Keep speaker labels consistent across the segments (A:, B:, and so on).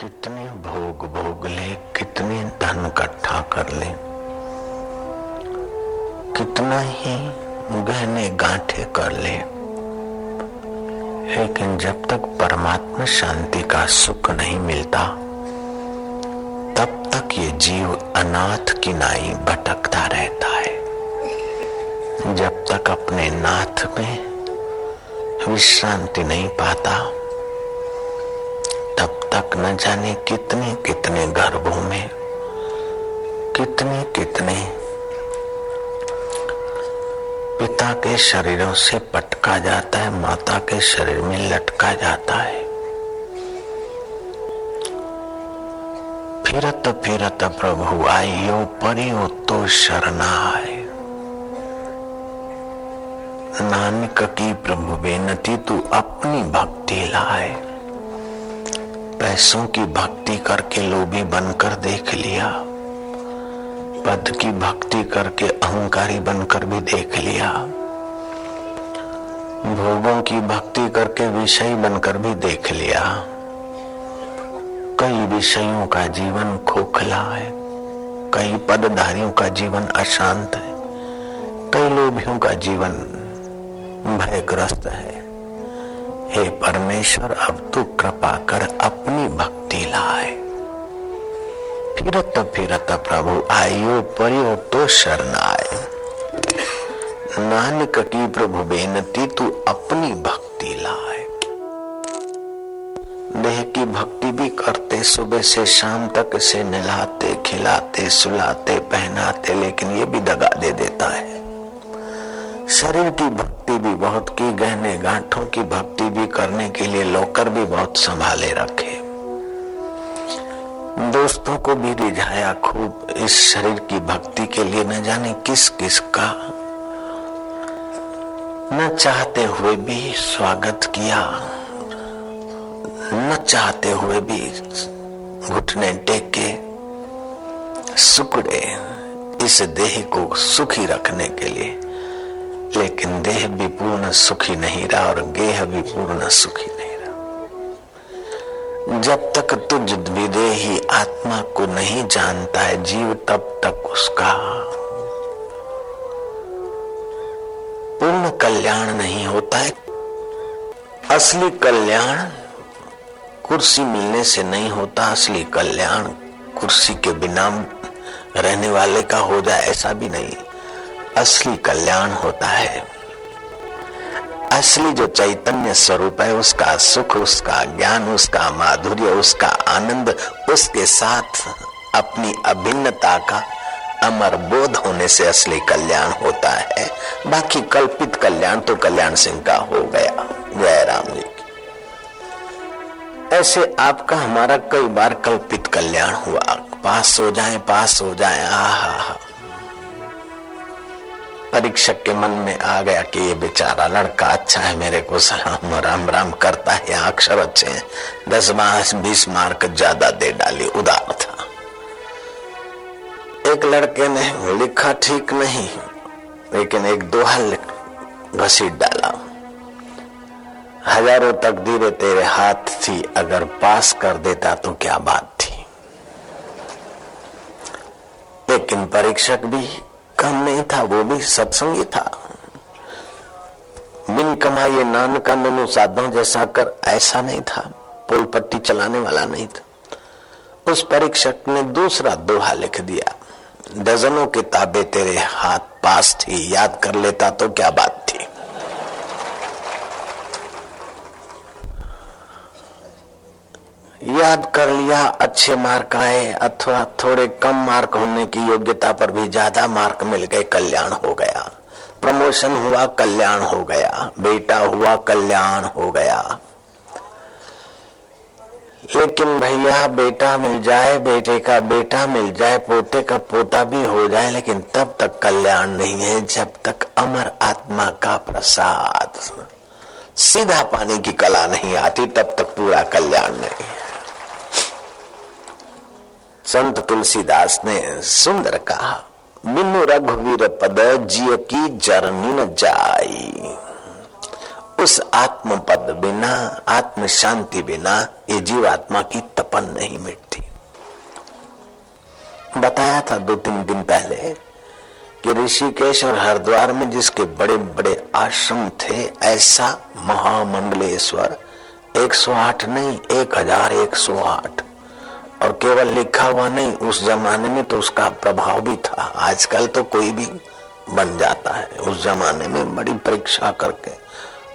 A: कितने भोग भोग ले, कितने धन इकट्ठा कर ले। कितना ही गहने गांठे कर ले। लेकिन जब तक परमात्मा शांति का सुख नहीं मिलता, तब तक ये जीव अनाथ की नाई भटकता रहता है। जब तक अपने नाथ में विश्रांति नहीं पाता तक न जाने कितने कितने गर्भों में, कितने कितने। पिता के शरीरों से पटका जाता है, माता के शरीर में लटका जाता है। फिरत फिरत प्रभु आइयो, परियो तो शरणाय। नानक की प्रभु बेनती, तू अपनी भक्ति लाए। पैसों की भक्ति करके लोभी बनकर देख लिया। पद की भक्ति करके अहंकारी बनकर भी देख लिया। भोगों की भक्ति करके विषय बनकर भी देख लिया। कई विषयों का जीवन खोखला है। कई पदधारियों का जीवन अशांत है। कई लोभियों का जीवन भयग्रस्त है। हे परमेश्वर, अब तू कृपा कर अपनी भक्ति लाए। फिरत फिरत प्रभु आयो परियो तो शरणाए। नानक की प्रभु बेनती, तू अपनी भक्ति लाए। देह की भक्ति भी करते, सुबह से शाम तक से नहलाते, खिलाते, सुलाते, पहनाते, लेकिन ये भी दगा दे देता है। शरीर की भक्ति भी बहुत की, गहने गांठों की भक्ति भी करने के लिए लोकर भी बहुत संभाले रखे। दोस्तों को भी रिझाया खूब, इस शरीर की भक्ति के लिए न जाने किस किस का। न चाहते हुए भी स्वागत किया, न चाहते हुए भी घुटने टेक के सुकड़े इस देह को सुखी रखने के लिए। लेकिन देह भी पूर्ण सुखी नहीं रहा और गेह भी पूर्ण सुखी नहीं रहा। जब तक तुझ विदेही आत्मा को नहीं जानता है, जीव तब तक उसका पूर्ण कल्याण नहीं होता है। असली कल्याण कुर्सी मिलने से नहीं होता, असली कल्याण कुर्सी के बिना रहने वाले का हो जाए, ऐसा भी नहीं असली कल्याण होता है। असली जो चैतन्य स्वरूप है, उसका सुख, उसका ज्ञान, उसका माधुर्य, उसका आनंद, उसके साथ अपनी अभिन्नता का अमर बोध होने से असली कल्याण होता है। बाकी कल्पित कल्याण तो कल्याण सिंह का हो गया। जय राम जी ऐसे आपका हमारा कई बार कल्पित कल्याण हुआ। पास हो जाए, पास हो जाए आहा। परीक्षक के मन में आ गया कि ये बेचारा लड़का अच्छा है, मेरे को सलाम राम राम करता है। अक्षर अच्छे हैं। दस मास, बीस मार्क ज़्यादा दे डाली, उदार था। एक लड़के ने लिखा ठीक नहीं, लेकिन एक दोहा घसीट डाला। हज़ारों तकदीरें तेरे हाथ थी, अगर पास कर देता तो क्या बात थी? लेकिन परीक्षक भी कम नहीं था, वो भी सत्संगी था। बिन कमाए नान का ननु साधन जैसा कर, ऐसा नहीं था। पुल पट्टी चलाने वाला नहीं था। उस परीक्षक ने दूसरा दोहा लिख दिया। डजनों किताबें तेरे हाथ पास थी, याद कर लेता तो क्या बात थी याद कर लिया, अच्छे मार्क आए, अथवा थोड़े कम मार्क होने की योग्यता पर भी ज़्यादा मार्क मिल गए, कल्याण हो गया। प्रमोशन हुआ, कल्याण हो गया। बेटा हुआ, कल्याण हो गया। लेकिन भैया, बेटा मिल जाए, बेटे का बेटा मिल जाए, पोते का पोता भी हो जाए, लेकिन तब तक कल्याण नहीं है, जब तक अमर आत्मा का प्रसाद। सीधा पाने की कला नहीं आती, तब तक पूरा कल्याण नहीं है। संत तुलसीदास ने सुंदर कहा बिनु रघुवीर पद जिय की जरनी न जाई। उस आत्म पद बिना आत्म शांति बिना ये जीवात्मा की तपन नहीं मिटती। बताया था दो तीन दिन पहले कि ऋषिकेश और हरिद्वार में जिसके बड़े बड़े आश्रम थे, ऐसा महामंडलेश्वर 108 नहीं, एक हज़ार एक सौ आठ और केवल लिखा हुआ नहीं, उस जमाने में तो उसका प्रभाव भी था। आजकल तो कोई भी बन जाता है। उस जमाने में बड़ी परीक्षा करके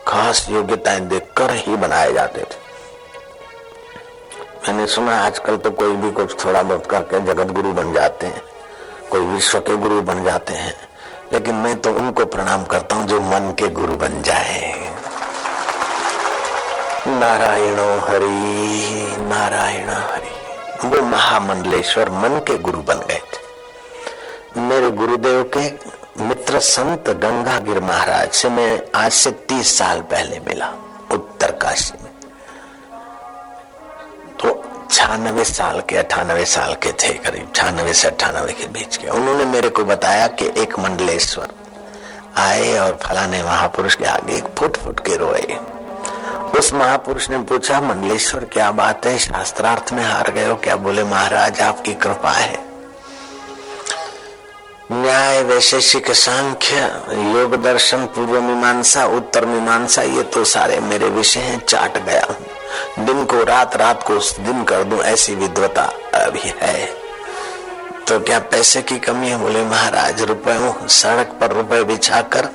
A: खास योग्यताएँ देखकर ही बनाए जाते थे। मैंने सुना आजकल तो कोई भी कुछ थोड़ा बहुत करके जगत गुरु बन जाते हैं, कोई विश्व के गुरु बन जाते हैं। लेकिन मैं तो उनको प्रणाम करता हूँ जो मन के गुरु बन जाए। नारायणो हरि, नारायण हरि। वो महामंडलेश्वर मन के गुरु बन गए थे। मेरे गुरुदेव के मित्र संत गंगागिर महाराज से मैं आज से तीस साल पहले मिला, उत्तर काशी में। तो छियानवे साल के, अठानवे साल के थे, करीब छियानवे से अठानवे के बीच के। उन्होंने मेरे को बताया कि एक मंडलेश्वर आए और फलाने महापुरुष के आगे फुट फुट के रोए। उस महापुरुष ने पूछा मंडलेश्वर क्या बात है? शास्त्रार्थ में हार गए हो? क्या बोले, महाराज, आपकी कृपा है। न्याय वैशेषिक सांख्य, योग दर्शन, पूर्व मीमांसा, उत्तर मीमांसा, ये तो सारे मेरे विषय हैं, चाट गया दिन को रात रात को दिन कर दूँ, ऐसी विद्वता अभी है। तो क्या पैसे की कमी है? बोले, महाराज, रुपए सड़क पर रुपए बिछाकर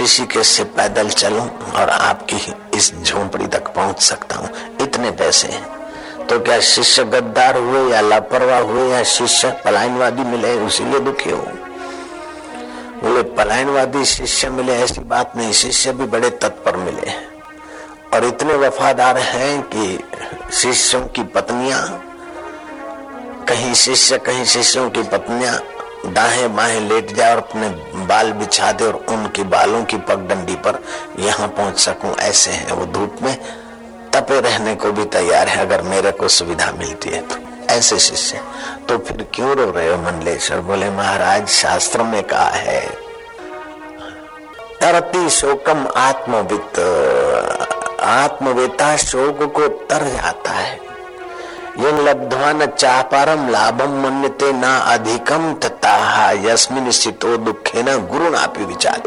A: ऋषिकेश से पैदल चलूँ और आपकी इस झोंपड़ी तक पहुँच सकता हूँ। इतने पैसे हैं। तो क्या शिष्य गद्दार हुए या लापरवाह हुए या शिष्य पलायनवादी मिले इसीलिए दुखी हो? बोले, पलायनवादी शिष्य मिले, ऐसी बात नहीं। शिष्य भी बड़े तत्पर मिले और इतने वफादार हैं कि शिष्यों की पत्नियाँ कहीं शिष्य, कहीं शिष्यों की पत्नियाँ दाएँ बाएँ लेट जाए और अपने बाल बिछा दे और उनके बालों की पगडंडी पर यहाँ पहुँच सकूँ। ऐसे हैं वो धूप में। तपे रहने को भी तैयार है, अगर मेरे को सुविधा मिलती है तो। ऐसे शिष्य। तो फिर क्यों रो रहे हो मंडलेश्वर? बोले, महाराज, शास्त्र में कहा है, तरती शोकम आत्मवित आत्मवेता शोक को तर जाता है। यन लब्ध्वा न लाभम मन्यते न अधिकम तथा यस्मिन स्थितो दुखे न गुरु नापी विचार।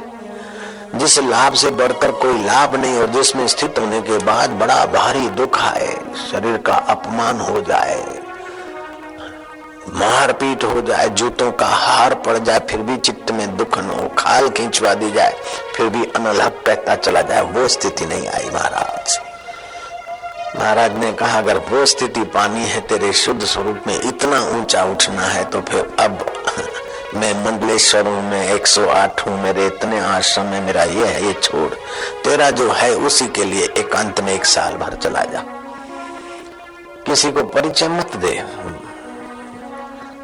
A: जिस लाभ से बढ़कर कोई लाभ नहीं और जिसमें स्थित होने के बाद बड़ा भारी दुख आए, शरीर का अपमान हो जाए, मारपीट हो जाए, जूतों का हार पड़ जाए, फिर भी चित्त में दुख न हो, खाल खींचवा दी जाए, फिर भी अनलहक कहता चला जाए, वो स्थिति नहीं आई महाराज। महाराज ने कहा, अगर वो स्थिति पानी है, तेरे शुद्ध स्वरूप में इतना ऊँचा उठना है तो फिर अब मैं मंडलेश्वर हूँ, मैं 108 हूँ, मेरे इतने आश्रम में मेरा ये है, ये छोड़। तेरा जो है, उसी के लिए एकांत में एक साल भर चला जा। किसी को परिचय मत दे।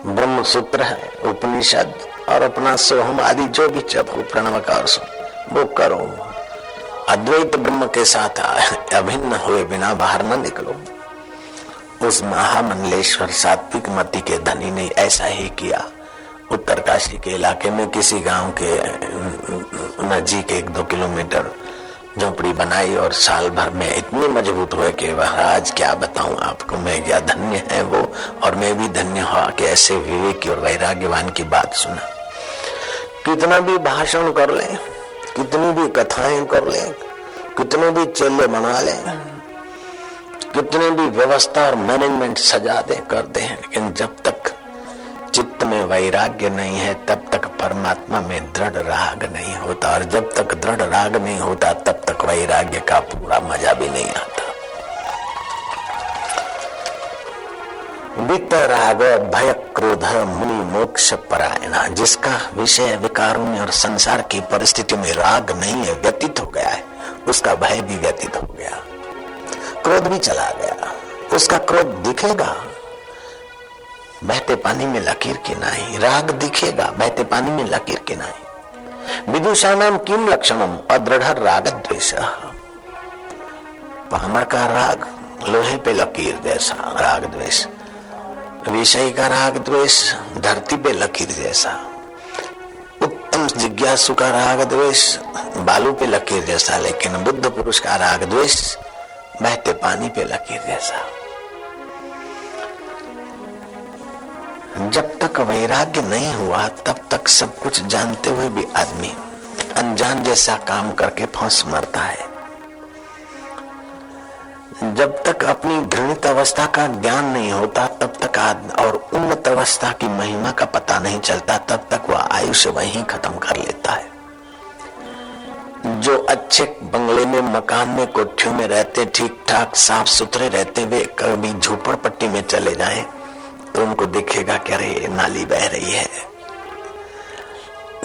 A: ब्रह्म सूत्र है, उपनिषद और अपना सोहम आदि जो भी जब हो प्रणवकार सो वो करो। अद्वैत ब्रह्म के साथ अभिन्न हुए बिना बाहर न निकलो। उस महामंडलेश्वर सात्विक मति के धनी ने ऐसा ही किया। उत्तर काशी के इलाके में किसी गाँव के नजीक एक दो किलोमीटर झोपड़ी बनाई और साल भर में इतने मज़बूत हुए कि महाराज क्या बताऊँ आपको? मैं क्या धन्य है वो? और मैं भी धन्य हुआ कि ऐसे विवेक और वैराग्यवान की बात सुना। कितना भी भाषण कर ले कितनी भी कथाएँ कर ले, कितने भी चेले बना ले, कितने भी व्यवस्था और मैनेजमेंट सजा दे, कर दे लेकिन जब तक चित्त में वैराग्य नहीं है, तब तक परमात्मा में दृढ़ राग नहीं होता। और जब तक दृढ़ राग नहीं होता, तब तक वैराग्य का पूरा मज़ा भी नहीं आता। वित्त राग भय क्रोध मुनि मोक्ष परायणा, जिसका विषय विकारों में और संसार की परिस्थितियों में राग नहीं है, व्यतीत हो गया है, उसका भय भी व्यतीत हो गया। क्रोध भी चला गया। उसका क्रोध दिखेगा। बहते पानी में लकीर के नहीं राग दिखेगा, बहते पानी में लकीर के नहीं विदुषा नाम किम लक्षणम, अदृढ़ राग पामा का राग, लोहे पे लकीर जैसा राग द्वेष। विषय का राग द्वेष धरती पे लकीर जैसा, उत्तम जिज्ञासु का राग द्वेष बालू पे लकीर जैसा, लेकिन बुद्ध पुरुष का राग द्वेष बहते पानी पे लकीर जैसा। जब तक वैराग्य नहीं हुआ, तब तक सब कुछ जानते हुए भी आदमी, अनजान जैसा काम करके फंस मरता है। जब तक अपनी घृणित अवस्था का ज्ञान नहीं होता, तब तक आदमी और उन्नत अवस्था की महिमा का पता नहीं चलता, तब तक वह आयुष्य वहीं खत्म कर लेता है। जो अच्छे बंगले में, मकान में, कोठियों में रहते ठीक ठाक साफ़ सुथरे रहते हुए कभी झोपड़पट्टी में चले जाएँ तो उनको दिखेगा कि अरे नाली बह रही है।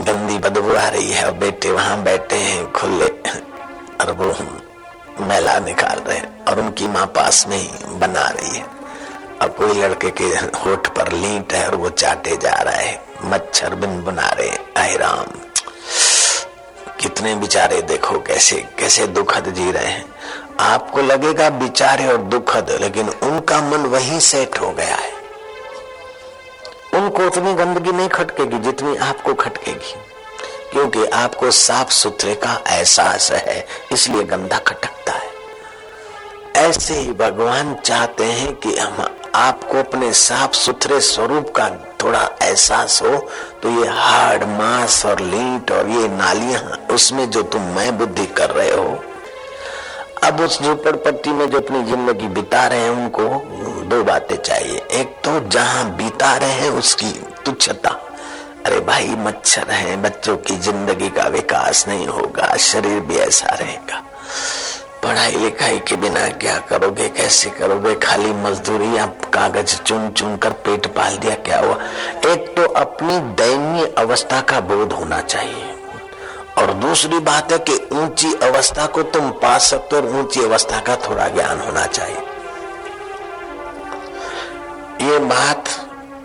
A: गंदी बदबू आ रही है और बेटे वहाँ बैठे हैं, खुले, और वो मैला निकाल रहे हैं। और उनकी माँ पास में ही बना रही है। और कोई लड़के के होठ पर लीट है और वो चाटे जा रहा है। मच्छर बिन बना रहे आए राम। कितने बिचारे देखो कैसे कैसे दुखद जी रहे हैं। आपको लगेगा बिचारे और दुखद, लेकिन उनका मन वहीं सेट हो गया है। उनको उतनी गंदगी नहीं खटकेगी जितनी आपको खटकेगी। क्योंकि आपको साफ़ सुथरे का एहसास है, इसलिए गंदा खटकता। ऐसे ही भगवान चाहते हैं कि हम आपको अपने साफ़ सुथरे स्वरूप का थोड़ा एहसास हो। तो ये हार्ड मांस और लीट और ये नालियाँ, उसमें जो तुम मैं बुद्धि कर रहे हो। अब उस झोपड़पट्टी में जो अपनी ज़िंदगी बिता रहे हैं, उनको दो बातें चाहिए। एक तो जहाँ बिता रहे हैं, उसकी तुच्छता। अरे भाई, मच्छर है, बच्चों की ज़िंदगी का विकास नहीं होगा, शरीर भी ऐसा रहेगा। पढ़ाई लिखाई के बिना क्या करोगे, कैसे करोगे? खाली मजदूरी या कागज़ चुन चुन कर पेट पाल दिया क्या हुआ? एक तो अपनी दैन्य अवस्था का बोध होना चाहिए। और दूसरी बात है कि ऊँची अवस्था को तुम पा सकते हो और ऊँची अवस्था का थोड़ा ज्ञान होना चाहिए। ये बात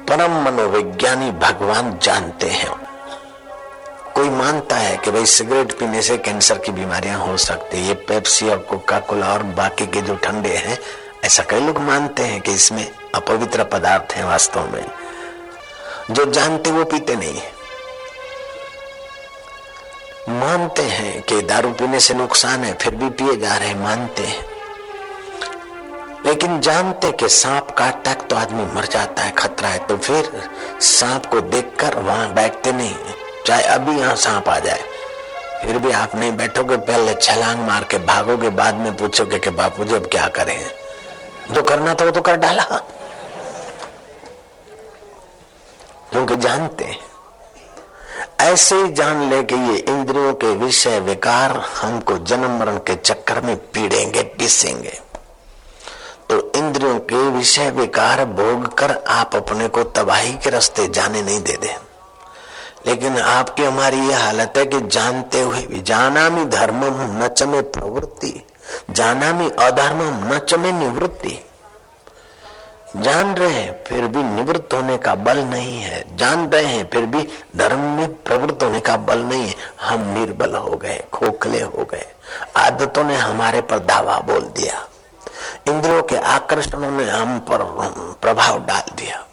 A: परम मनोविज्ञानी भगवान जानते हैं। कोई मानता है कि भाई सिगरेट पीने से कैंसर की बीमारियाँ हो सकती है? ये पेप्सी और कोका कोला और बाकी के जो ठंडे हैं, ऐसा कई लोग मानते हैं कि इसमें अपवित्र पदार्थ है वास्तव में, जो जानते वो पीते नहीं मानते हैं कि दारू पीने से नुकसान है, फिर भी पिए जा रहे मानते हैं। लेकिन जानते कि सांप काटता है तो आदमी मर जाता है, खतरा है तो फिर सांप को देखकर वहाँ बैठते नहीं चाहे अभी यहाँ सांप आ जाए। फिर भी आप नहीं बैठोगे, पहले छलांग मार के भागोगे, बाद में पूछोगे कि बापू जी अब क्या करें जो करना था वो तो कर डाला। क्योंकि जानते हैं, ऐसे ही जान ले कि ये इंद्रियों के विषय विकार हमको जन्म मरण के चक्कर में पीड़ेंगे, पीसेंगे। तो इंद्रियों के विषय विकार भोग कर आप अपने को तबाही के रास्ते जाने नहीं दे दे लेकिन आपकी हमारी ये हालत है कि जानते हुए भी जाना मी धर्म न चमे प्रवृत्ति जाना मी अधर्म न चमे निवृत्ति। जान रहे हैं, फिर भी निवृत्त होने का बल नहीं है। जान रहे हैं, फिर भी धर्म में प्रवृत्त होने का बल नहीं है। हम निर्बल हो गए, खोखले हो गए। आदतों ने हमारे पर दावा बोल दिया। इंद्रियों के आकर्षणों ने हम पर प्रभाव डाल दिया।